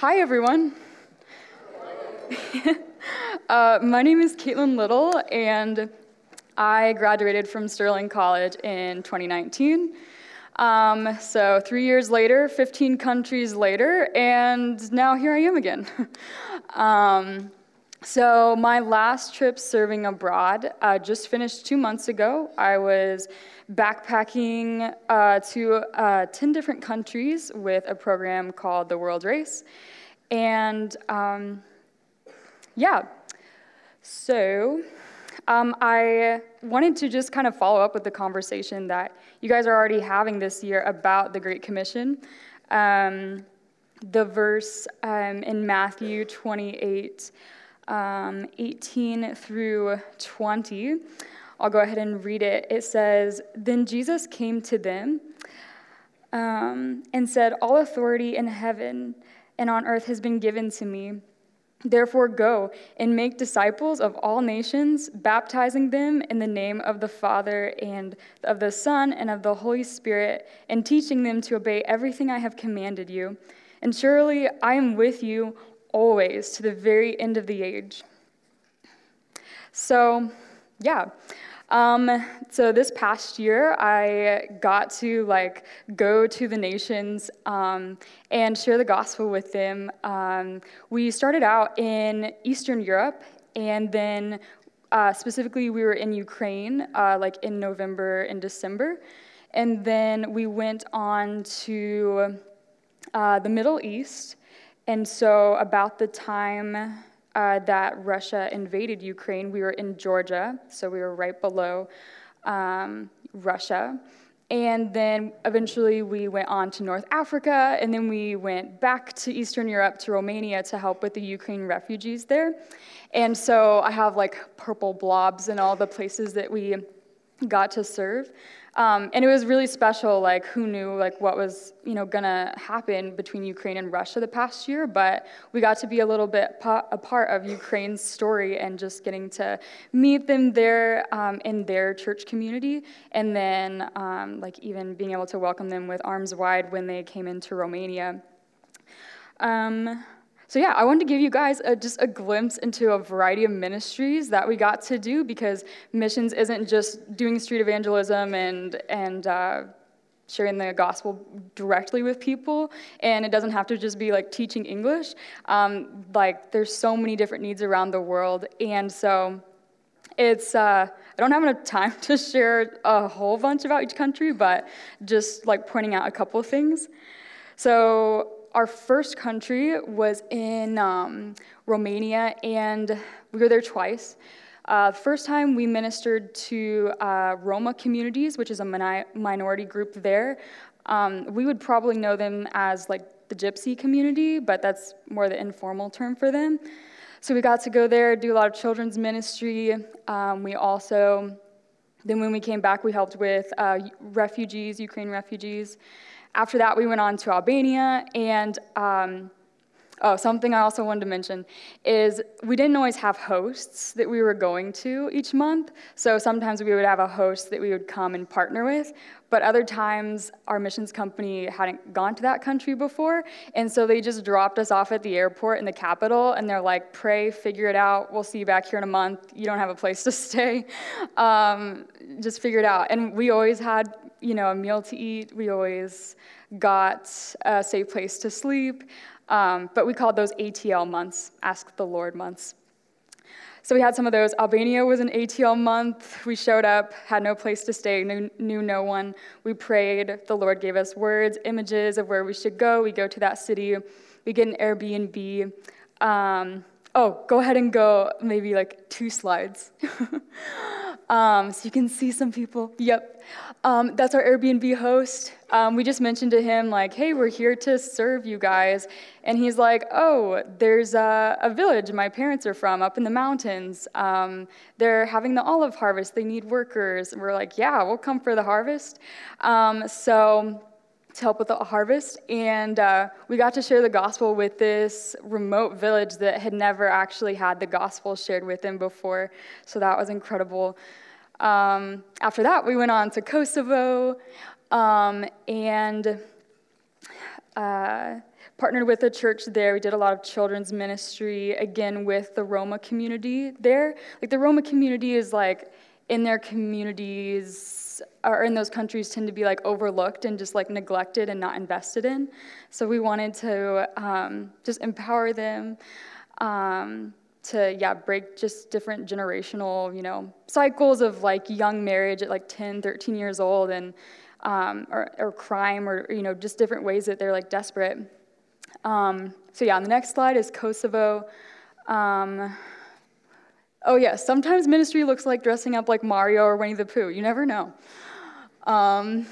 hi, everyone. uh, my name is Caitlin Little, and I graduated from Sterling College in 2019. Um, so, three years later, 15 countries later, and now here I am again. um, so, my last trip serving abroad uh, just finished two months ago. I was backpacking uh, to uh, 10 different countries with a program called the World Race. And um, yeah, so um, I wanted to just kind of follow up with the conversation that you guys are already having this year about the Great Commission. Um, the verse um, in Matthew 28 um, 18 through 20. I'll go ahead and read it. It says, Then Jesus came to them um, and said, All authority in heaven and on earth has been given to me. Therefore, go and make disciples of all nations, baptizing them in the name of the Father and of the Son and of the Holy Spirit, and teaching them to obey everything I have commanded you. And surely I am with you always to the very end of the age. So, yeah. Um, so this past year, I got to like go to the nations um, and share the gospel with them. Um, we started out in Eastern Europe, and then uh, specifically we were in Ukraine, uh, like in November and December, and then we went on to uh, the Middle East. And so, about the time uh, that Russia invaded Ukraine, we were in Georgia, so we were right below um, Russia. And then eventually we went on to North Africa, and then we went back to Eastern Europe to Romania to help with the Ukraine refugees there. And so I have like purple blobs in all the places that we got to serve. Um, and it was really special, like who knew like what was you know gonna happen between Ukraine and Russia the past year, but we got to be a little bit a part of Ukraine's story and just getting to meet them there um, in their church community, and then um, like even being able to welcome them with arms wide when they came into Romania. Um, so, yeah, I wanted to give you guys a, just a glimpse into a variety of ministries that we got to do because missions isn't just doing street evangelism and, and uh, sharing the gospel directly with people and it doesn't have to just be like teaching english. Um, like there's so many different needs around the world and so it's uh, i don't have enough time to share a whole bunch about each country but just like pointing out a couple of things. So our first country was in um, Romania, and we were there twice. Uh, first time we ministered to uh, Roma communities, which is a minority group there. Um, we would probably know them as like the gypsy community, but that's more the informal term for them. So we got to go there, do a lot of children's ministry. Um, we also, then when we came back, we helped with uh, refugees, Ukraine refugees. After that, we went on to Albania, and um, oh, something I also wanted to mention is we didn't always have hosts that we were going to each month. So sometimes we would have a host that we would come and partner with, but other times our missions company hadn't gone to that country before, and so they just dropped us off at the airport in the capital, and they're like, "Pray, figure it out. We'll see you back here in a month. You don't have a place to stay. Um, just figure it out." And we always had you know, a meal to eat. We always got a safe place to sleep. Um, but we called those ATL months, Ask the Lord months. So we had some of those. Albania was an ATL month. We showed up, had no place to stay, knew, knew no one. We prayed. The Lord gave us words, images of where we should go. We go to that city. We get an Airbnb. Um, oh, go ahead and go maybe like two slides. um, so you can see some people. Yep. Um, that's our Airbnb host. Um, we just mentioned to him, like, hey, we're here to serve you guys. And he's like, oh, there's a, a village my parents are from up in the mountains. Um, they're having the olive harvest. They need workers. And we're like, yeah, we'll come for the harvest. Um, so, to help with the harvest. And uh, we got to share the gospel with this remote village that had never actually had the gospel shared with them before. So that was incredible. Um, after that, we went on to Kosovo, um, and uh, partnered with a church there. We did a lot of children's ministry, again, with the Roma community there. Like, the Roma community is like in their communities or in those countries tend to be like overlooked and just like neglected and not invested in. So we wanted to um, just empower them. Um, to yeah break just different generational you know cycles of like young marriage at like 10 13 years old and um, or, or crime or you know just different ways that they're like desperate um, so yeah on the next slide is kosovo um, oh yeah sometimes ministry looks like dressing up like mario or winnie the pooh you never know um,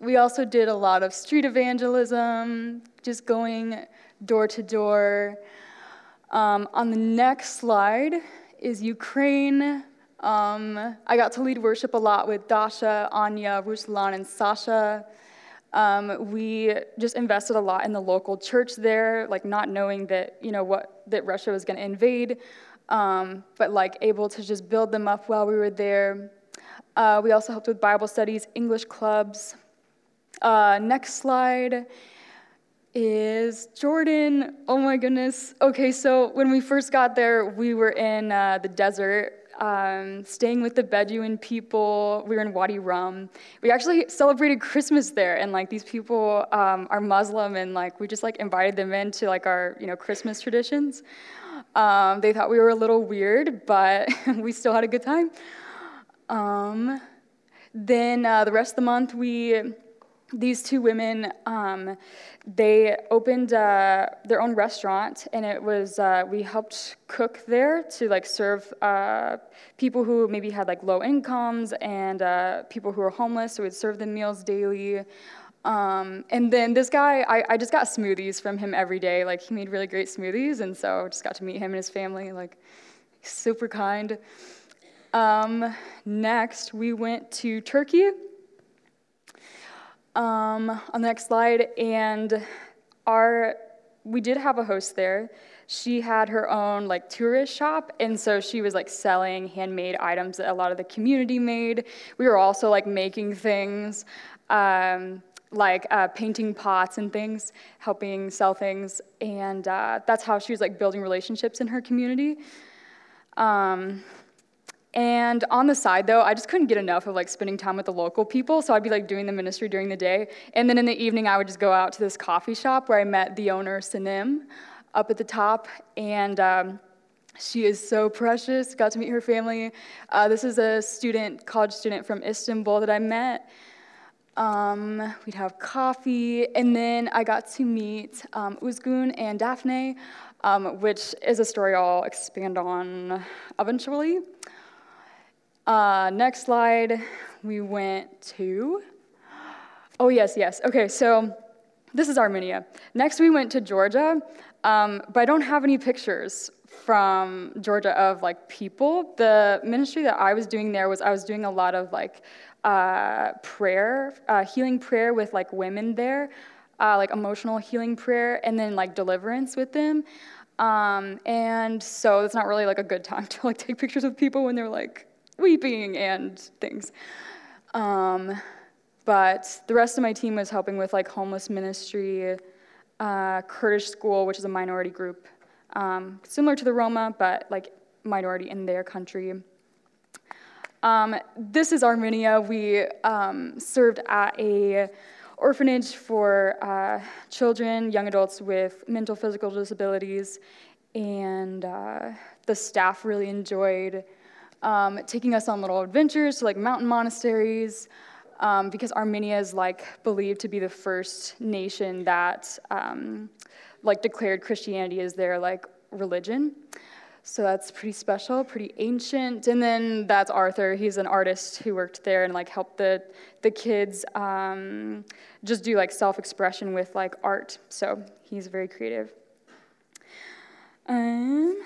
we also did a lot of street evangelism just going door to door um, on the next slide is Ukraine. Um, I got to lead worship a lot with Dasha, Anya, Ruslan, and Sasha. Um, we just invested a lot in the local church there, like not knowing that you know what that Russia was going to invade, um, but like able to just build them up while we were there. Uh, we also helped with Bible studies, English clubs. Uh, next slide is Jordan. Oh my goodness. Okay, so when we first got there, we were in uh, the desert, um, staying with the Bedouin people. We were in Wadi Rum. We actually celebrated Christmas there, and like these people um, are Muslim, and like we just like invited them into like our you know Christmas traditions. Um, they thought we were a little weird, but we still had a good time. Um, then uh, the rest of the month we these two women um, they opened uh, their own restaurant and it was uh, we helped cook there to like serve uh, people who maybe had like low incomes and uh, people who were homeless so we'd serve them meals daily um, and then this guy I, I just got smoothies from him every day like he made really great smoothies and so just got to meet him and his family like super kind um, next we went to turkey um, on the next slide, and our we did have a host there. She had her own like tourist shop, and so she was like selling handmade items that a lot of the community made. We were also like making things. Um, like uh, painting pots and things, helping sell things, and uh, that's how she was like building relationships in her community. Um, and on the side, though, I just couldn't get enough of like spending time with the local people. So I'd be like doing the ministry during the day, and then in the evening, I would just go out to this coffee shop where I met the owner, Sanim, up at the top, and. Um, she is so precious. Got to meet her family. Uh, this is a student, college student from Istanbul that I met. Um, we'd have coffee, and then I got to meet um, Uzgun and Daphne, um, which is a story I'll expand on eventually. Uh, next slide, we went to. Oh, yes, yes. Okay, so this is Armenia. Next, we went to Georgia, um, but I don't have any pictures from Georgia of like people. The ministry that I was doing there was I was doing a lot of like uh, prayer, uh, healing prayer with like women there, uh, like emotional healing prayer, and then like deliverance with them. Um, and so it's not really like a good time to like take pictures of people when they're like weeping and things. Um, but the rest of my team was helping with like homeless ministry, uh, Kurdish school, which is a minority group, um, similar to the Roma, but like minority in their country. Um, this is Armenia. We um, served at a orphanage for uh, children, young adults with mental, physical disabilities, and uh, the staff really enjoyed um, taking us on little adventures to like mountain monasteries, um, because Armenia is like believed to be the first nation that um, like declared Christianity as their like religion. So that's pretty special, pretty ancient. And then that's Arthur. He's an artist who worked there and like helped the the kids um, just do like self-expression with like art. So he's very creative. Um,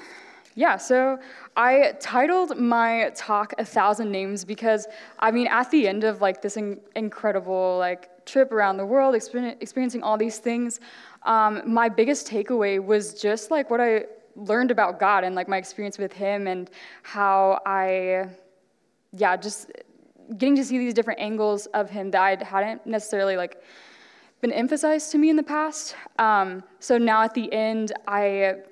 yeah, so I titled my talk A Thousand Names because, I mean, at the end of like this in- incredible like trip around the world, exper- experiencing all these things, um, my biggest takeaway was just like what I learned about God and like my experience with Him and how I, yeah, just getting to see these different angles of Him that I hadn't necessarily like been emphasized to me in the past. Um, so now at the end, I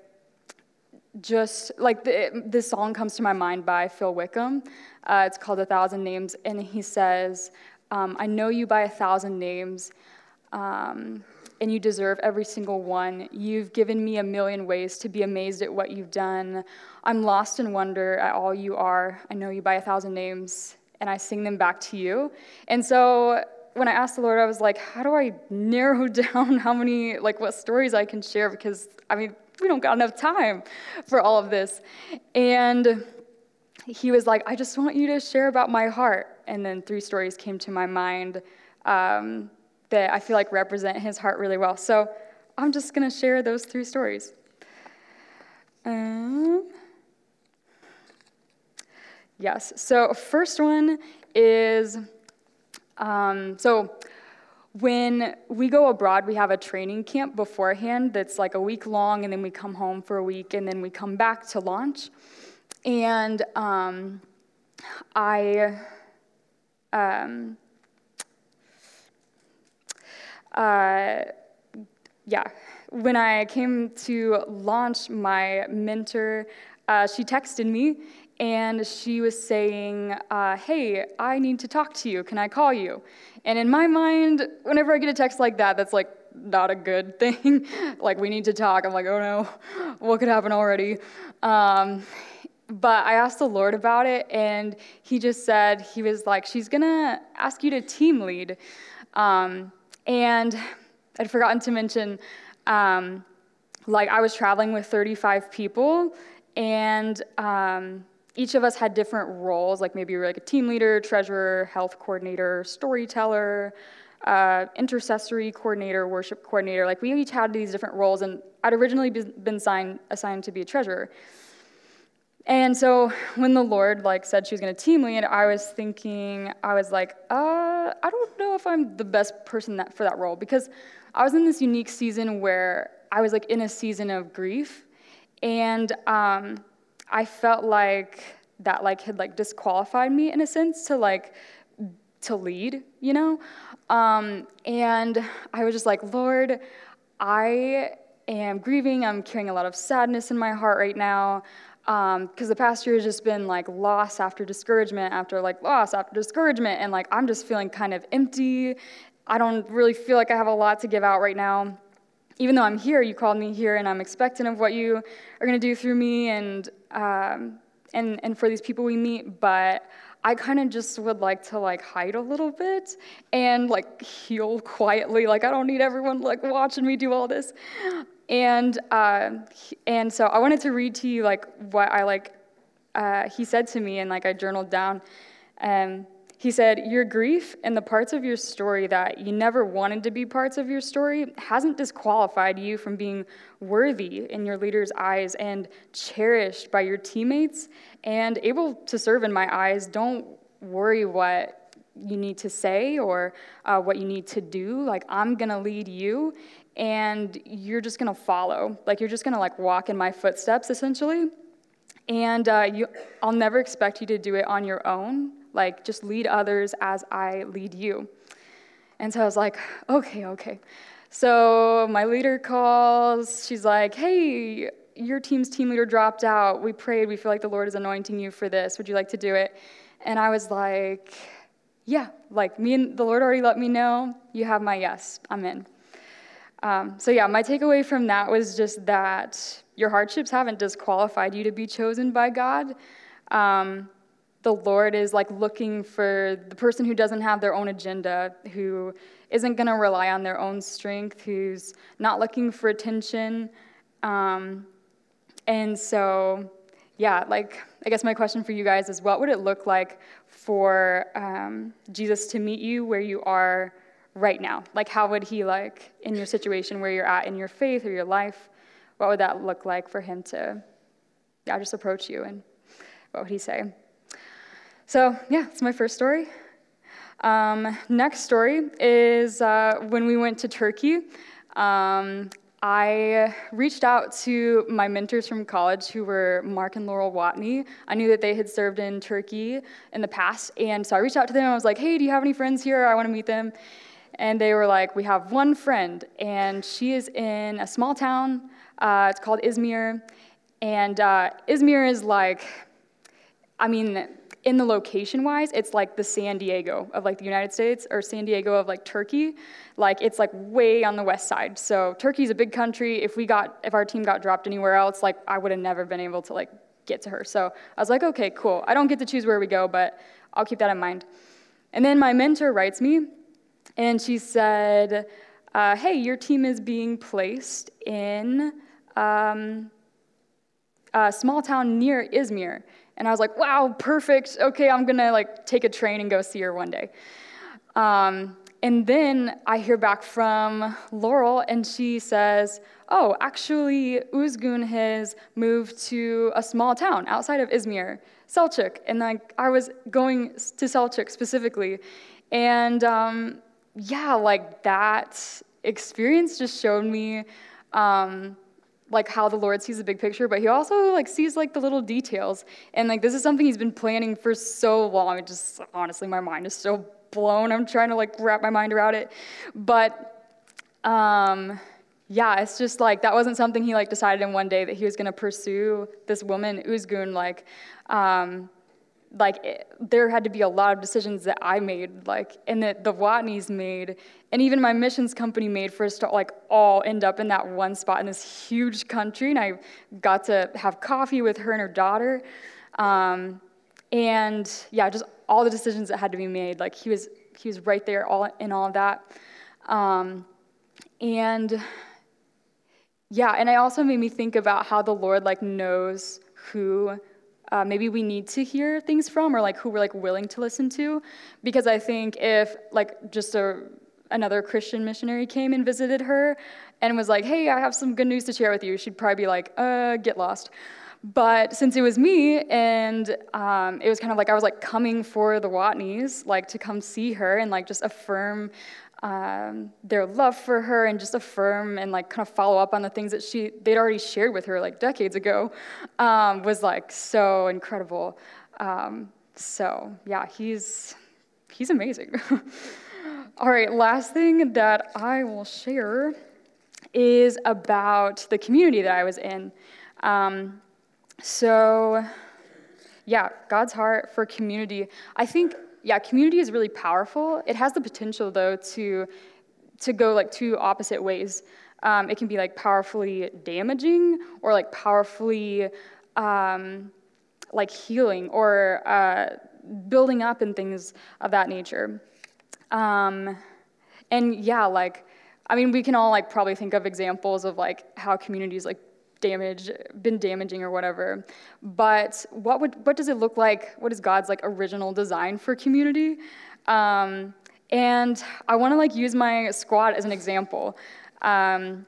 just like the, this song comes to my mind by Phil Wickham. Uh, it's called A Thousand Names, and he says, um, I know you by a thousand names, um, and you deserve every single one. You've given me a million ways to be amazed at what you've done. I'm lost in wonder at all you are. I know you by a thousand names, and I sing them back to you. And so when I asked the Lord, I was like, how do I narrow down how many, like, what stories I can share? Because, I mean, we don't got enough time for all of this. And he was like, I just want you to share about my heart. And then three stories came to my mind um, that I feel like represent his heart really well. So I'm just going to share those three stories. Um, yes, so first one is um, so when we go abroad, we have a training camp beforehand that's like a week long, and then we come home for a week, and then we come back to launch. And um, I, um, uh, yeah, when I came to launch, my mentor, uh, she texted me and she was saying, uh, Hey, I need to talk to you. Can I call you? And in my mind, whenever I get a text like that, that's like not a good thing. like, we need to talk. I'm like, Oh no, what could happen already? Um, but I asked the Lord about it, and He just said, He was like, She's gonna ask you to team lead. Um, and I'd forgotten to mention, um, like, I was traveling with 35 people, and um, each of us had different roles, like maybe we were like a team leader, treasurer, health coordinator, storyteller, uh, intercessory coordinator, worship coordinator. Like we each had these different roles, and I'd originally been signed, assigned to be a treasurer. And so when the Lord like said she was going to team lead, I was thinking, I was like, uh, I don't know if I'm the best person that, for that role because I was in this unique season where I was like in a season of grief, and um, I felt like that like had like disqualified me in a sense to like to lead, you know? Um, and I was just like, Lord, I am grieving. I'm carrying a lot of sadness in my heart right now. Because um, the past year has just been like loss after discouragement after like loss after discouragement. And like I'm just feeling kind of empty. I don't really feel like I have a lot to give out right now even though I'm here, you called me here, and I'm expectant of what you are going to do through me and, um, and, and for these people we meet. But I kind of just would like to like hide a little bit and like heal quietly. Like I don't need everyone like watching me do all this. And uh, and so I wanted to read to you like what I like. Uh, he said to me, and like I journaled down. Um, he said, Your grief and the parts of your story that you never wanted to be parts of your story hasn't disqualified you from being worthy in your leader's eyes and cherished by your teammates and able to serve in my eyes. Don't worry what you need to say or uh, what you need to do. Like, I'm going to lead you and you're just going to follow. Like, you're just going to like walk in my footsteps essentially. And uh, you, I'll never expect you to do it on your own like, just lead others as I lead you. And so I was like, okay, okay. So my leader calls. She's like, hey, your team's team leader dropped out. We prayed. We feel like the Lord is anointing you for this. Would you like to do it? And I was like, yeah, like me and the Lord already let me know. You have my yes. I'm in. Um, so, yeah, my takeaway from that was just that your hardships haven't disqualified you to be chosen by God. Um, the Lord is like looking for the person who doesn't have their own agenda, who isn't going to rely on their own strength, who's not looking for attention. Um, and so, yeah, like, I guess my question for you guys is what would it look like for um, Jesus to meet you where you are right now? Like, how would he, like, in your situation where you're at in your faith or your life, what would that look like for him to, yeah, just approach you and what would he say? So, yeah, it's my first story. Um, next story is uh, when we went to Turkey. Um, I reached out to my mentors from college who were Mark and Laurel Watney. I knew that they had served in Turkey in the past, and so I reached out to them. I was like, hey, do you have any friends here? I want to meet them. and they were like, We have one friend, and she is in a small town. Uh, it's called Izmir. And uh, Izmir is like, I mean, in the location wise, it's like the San Diego of like the United States or San Diego of like Turkey. Like it's like way on the west side. So Turkey's a big country. If we got, if our team got dropped anywhere else, like I would have never been able to like get to her. So I was like, okay, cool. I don't get to choose where we go, but I'll keep that in mind. And then my mentor writes me, and she said, uh, hey, your team is being placed in um, a small town near Izmir. And I was like, wow, perfect. Okay, I'm gonna like take a train and go see her one day. Um, and then I hear back from Laurel, and she says, oh, actually, Uzgun has moved to a small town outside of Izmir, Selçuk. And like I was going to Selçuk specifically. And um, yeah, like that experience just showed me um, like how the Lord sees the big picture, but he also like sees like the little details. And like this is something he's been planning for so long. It just honestly my mind is so blown. I'm trying to like wrap my mind around it. But um yeah, it's just like that wasn't something he like decided in one day that he was going to pursue this woman Uzgun like um like it, there had to be a lot of decisions that I made, like, and that the Watneys made, and even my missions company made for us to like all end up in that one spot in this huge country. And I got to have coffee with her and her daughter, um, and yeah, just all the decisions that had to be made. Like he was, he was right there, all in all of that, um, and yeah, and it also made me think about how the Lord like knows who uh, maybe we need to hear things from or like who we're like willing to listen to. Because i think if like just a another christian missionary came and visited her and was like hey i have some good news to share with you she'd probably be like uh get lost. But since it was me and um, it was kind of like i was like coming for the watneys like to come see her and like just affirm um, their love for her and just affirm and like kind of follow up on the things that she they'd already shared with her like decades ago um, was like so incredible. Um, so yeah he's he's amazing. All right last thing that i will share is about the community that i was in. Um, so yeah god's heart for community. I think yeah, community is really powerful. It has the potential, though, to, to go like two opposite ways. Um, it can be like powerfully damaging or like powerfully um, like healing or uh, building up and things of that nature. Um, and yeah, like, I mean, we can all like probably think of examples of like how communities like damaged, been damaging or whatever. But what would what does it look like? What is God's like original design for community? Um, and I want to like use my squad as an example. Um,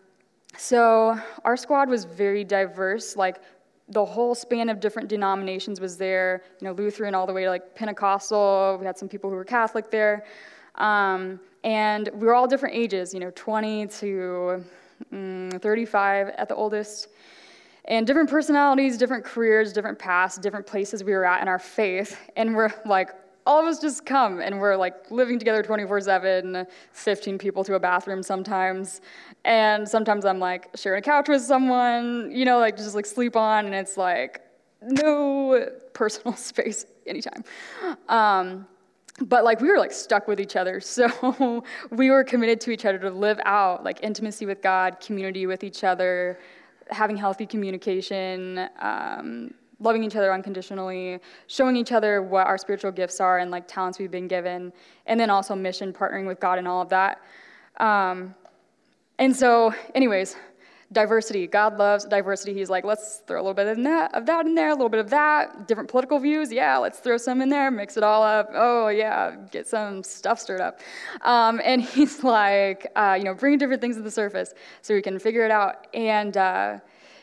so our squad was very diverse. Like the whole span of different denominations was there. You know, Lutheran all the way to like Pentecostal. We had some people who were Catholic there. Um, and we were all different ages, you know, 20 to mm, 35 at the oldest. And different personalities, different careers, different paths, different places we were at in our faith. And we're like, all of us just come and we're like living together 24 7, 15 people to a bathroom sometimes. And sometimes I'm like sharing a couch with someone, you know, like just like sleep on, and it's like no personal space anytime. Um, but like we were like stuck with each other. So we were committed to each other to live out like intimacy with god community with each other having healthy communication um, loving each other unconditionally showing each other what our spiritual gifts are and like talents we've been given and then also mission partnering with god and all of that. Um, and so anyways diversity. God loves diversity. He's like, let's throw a little bit of that, of that in there, a little bit of that. Different political views, yeah, let's throw some in there, mix it all up. Oh, yeah, get some stuff stirred up. Um, and he's like, uh, you know, bring different things to the surface so we can figure it out. And uh,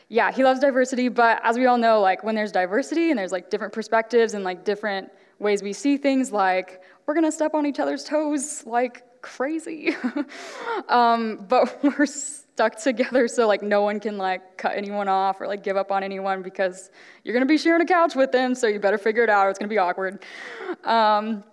yeah, he loves diversity, but as we all know, like when there's diversity and there's like different perspectives and like different ways we see things, like we're gonna step on each other's toes like crazy. um, but we're stuck together so like no one can like cut anyone off or like give up on anyone because you're gonna be sharing a couch with them so you better figure it out or it's gonna be awkward um,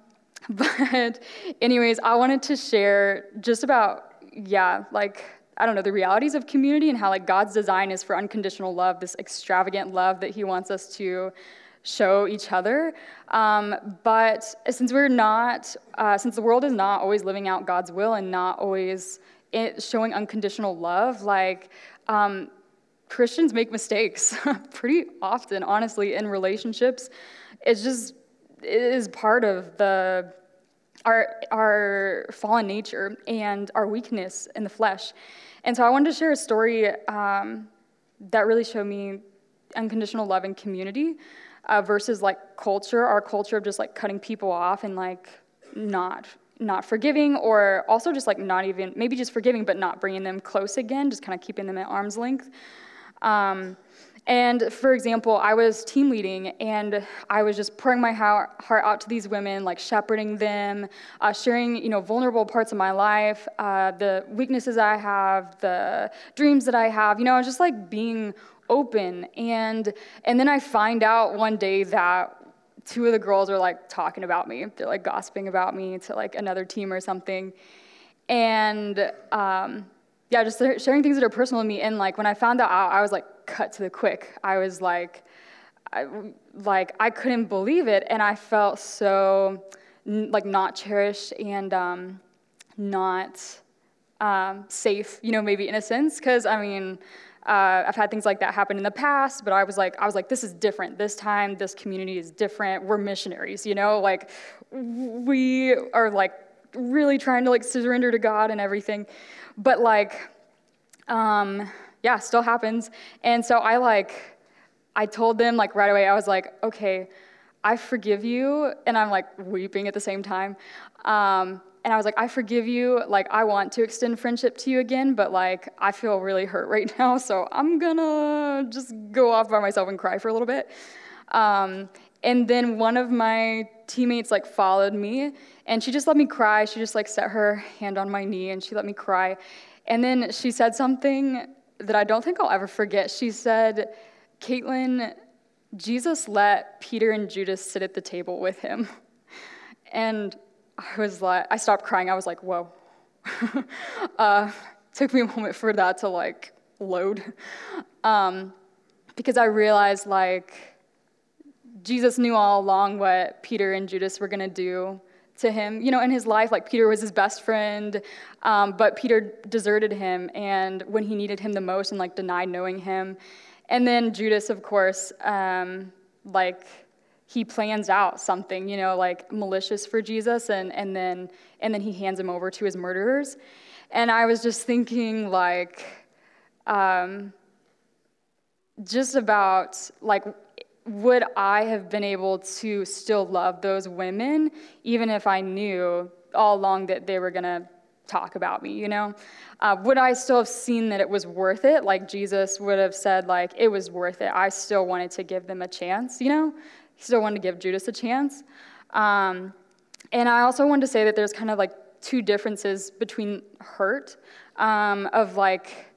but, anyways, I wanted to share just about, yeah, like, I don't know, the realities of community and how, like, God's design is for unconditional love, this extravagant love that He wants us to show each other. Um, but since we're not, uh, since the world is not always living out God's will and not always showing unconditional love, like, um, Christians make mistakes pretty often, honestly, in relationships. It's just, it is part of the our our fallen nature and our weakness in the flesh. And so I wanted to share a story um, that really showed me unconditional love and community uh, versus like culture, our culture of just like cutting people off and like not not forgiving or also just like not even maybe just forgiving but not bringing them close again just kind of keeping them at arm's length um, and for example, I was team leading and I was just pouring my heart out to these women, like shepherding them, uh, sharing, you know, vulnerable parts of my life, uh, the weaknesses I have, the dreams that I have, you know, just like being open. And, and then I find out one day that two of the girls are like talking about me. They're like gossiping about me to like another team or something. And, um, yeah, just sharing things that are personal to me. And like when I found out, I was like cut to the quick. I was like, I, like I couldn't believe it, and I felt so like not cherished and um, not um, safe. You know, maybe in a sense, because I mean. Uh, I've had things like that happen in the past, but I was like, I was like, this is different. This time, this community is different. We're missionaries, you know, like we are like really trying to like surrender to God and everything. But like, um, yeah, still happens. And so I like, I told them like right away, I was like, okay, I forgive you. And I'm like weeping at the same time. Um, and I was like, I forgive you. Like, I want to extend friendship to you again, but like, I feel really hurt right now. So I'm gonna just go off by myself and cry for a little bit. Um, and then one of my teammates like followed me and she just let me cry. She just like set her hand on my knee and she let me cry. And then she said something that I don't think I'll ever forget. She said, Caitlin, Jesus let Peter and Judas sit at the table with him. And I was like, I stopped crying. I was like, whoa. uh, took me a moment for that to like load. Um, because I realized like, Jesus knew all along what Peter and Judas were going to do to him. You know, in his life, like Peter was his best friend, um, but Peter deserted him and when he needed him the most and like denied knowing him. And then Judas, of course, um, like he plans out something, you know, like malicious for Jesus, and, and then and then he hands him over to his murderers. And I was just thinking, like, um, just about like would I have been able to still love those women even if I knew all along that they were to talk about me, you know? Uh, would I still have seen that it was worth it? Like Jesus would have said, like, it was worth it. I still wanted to give them a chance, you know? Still wanted to give Judas a chance. Um, and I also wanted to say that there's kind of like two differences between hurt um, of like,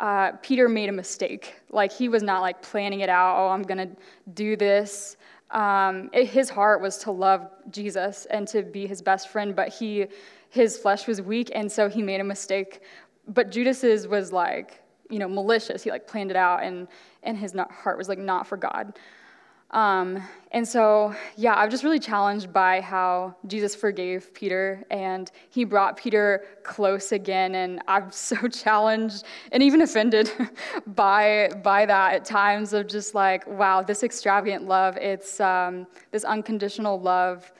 uh, Peter made a mistake. Like he was not like planning it out. Oh, I'm gonna do this. Um, it, his heart was to love Jesus and to be his best friend, but he, his flesh was weak, and so he made a mistake. But Judas's was like, you know, malicious. He like planned it out, and and his not, heart was like not for God. Um, and so, yeah, I was just really challenged by how Jesus forgave Peter and he brought Peter close again. And I'm so challenged and even offended by, by that at times of just like, wow, this extravagant love, it's um, this unconditional love.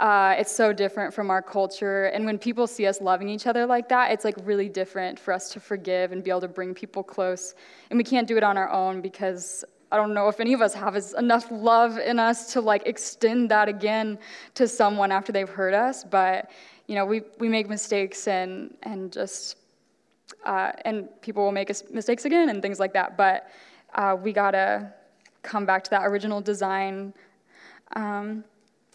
Uh, it's so different from our culture. And when people see us loving each other like that, it's like really different for us to forgive and be able to bring people close. And we can't do it on our own because I don't know if any of us have enough love in us to like extend that again to someone after they've hurt us. But you know, we we make mistakes and and just uh, and people will make mistakes again and things like that. But uh, we gotta come back to that original design. Um,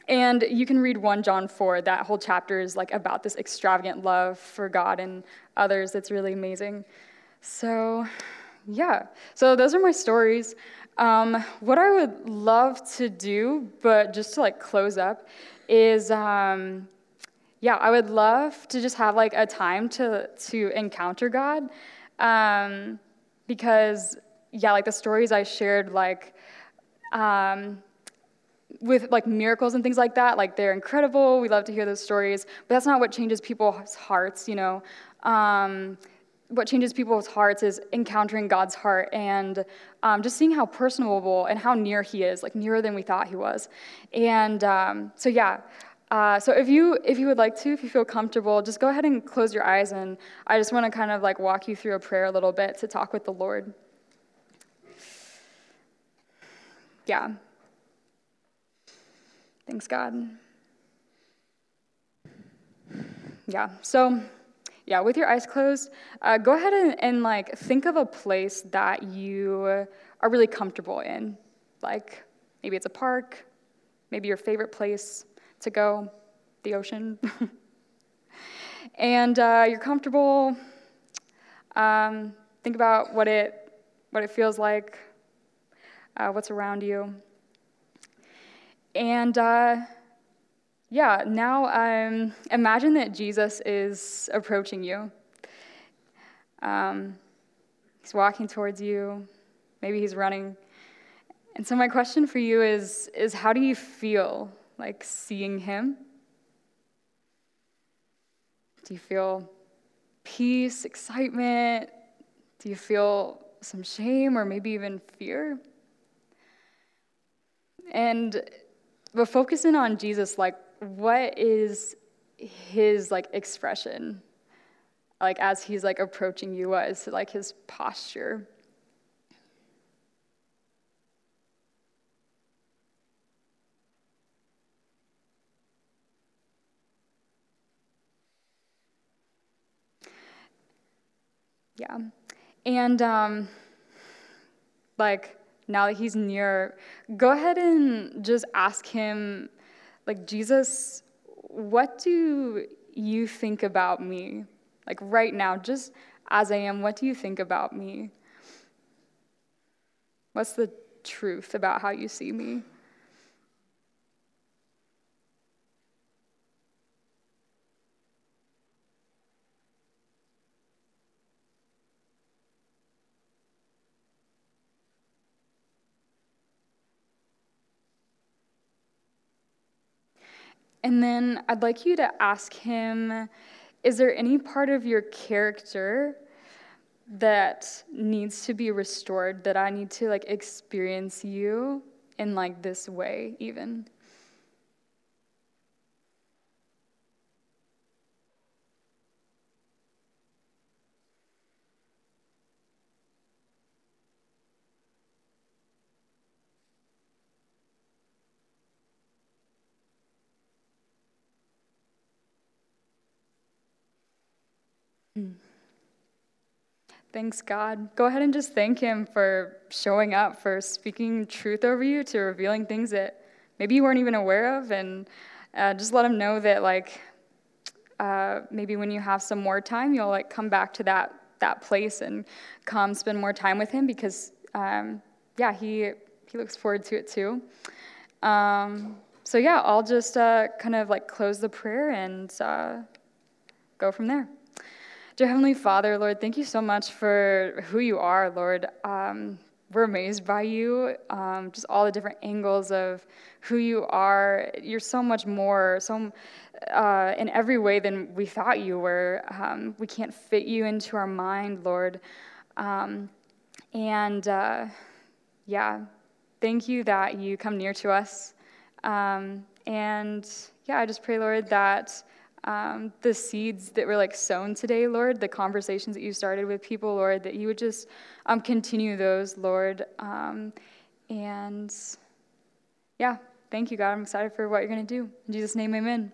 and you can read 1 John 4. That whole chapter is like about this extravagant love for God and others. It's really amazing. So, yeah. So those are my stories. Um, what I would love to do, but just to like close up, is um, yeah, I would love to just have like a time to to encounter God, um, because yeah, like the stories I shared, like. Um, with like miracles and things like that, like they're incredible. We love to hear those stories, but that's not what changes people's hearts, you know. What changes people's hearts is encountering God's heart and um, just seeing how personable and how near He is, like nearer than we thought He was. And um, so, yeah. Uh, so if you if you would like to, if you feel comfortable, just go ahead and close your eyes, and I just want to kind of like walk you through a prayer a little bit to talk with the Lord. Yeah. Thanks, God. Yeah. So yeah, with your eyes closed, uh, go ahead and, and like think of a place that you are really comfortable in. Like maybe it's a park, maybe your favorite place to go, the ocean. and uh, you're comfortable. Um, think about what it what it feels like, uh, what's around you, and uh, yeah, now um, imagine that Jesus is approaching you. Um, he's walking towards you. Maybe he's running. And so my question for you is, is how do you feel like seeing him? Do you feel peace, excitement? Do you feel some shame or maybe even fear? And but focusing on Jesus, like what is his like expression like as he's like approaching you what is like his posture? Yeah. And um like now that he's near go ahead and just ask him like, Jesus, what do you think about me? Like, right now, just as I am, what do you think about me? What's the truth about how you see me? And then I'd like you to ask him is there any part of your character that needs to be restored that I need to like experience you in like this way even? Thanks, God. Go ahead and just thank Him for showing up, for speaking truth over you, to revealing things that maybe you weren't even aware of, and uh, just let Him know that, like, uh, maybe when you have some more time, you'll like come back to that that place and come spend more time with Him because, um, yeah, He He looks forward to it too. Um, so yeah, I'll just uh, kind of like close the prayer and uh, go from there. Dear Heavenly Father, Lord, thank you so much for who you are, Lord. Um, we're amazed by you, um, just all the different angles of who you are. You're so much more, so uh, in every way than we thought you were. Um, we can't fit you into our mind, Lord. Um, and uh, yeah, thank you that you come near to us. Um, and yeah, I just pray, Lord, that um, the seeds that were like sown today, Lord, the conversations that you started with people, Lord, that you would just um, continue those, Lord. Um, and yeah, thank you, God. I'm excited for what you're going to do. In Jesus' name, amen.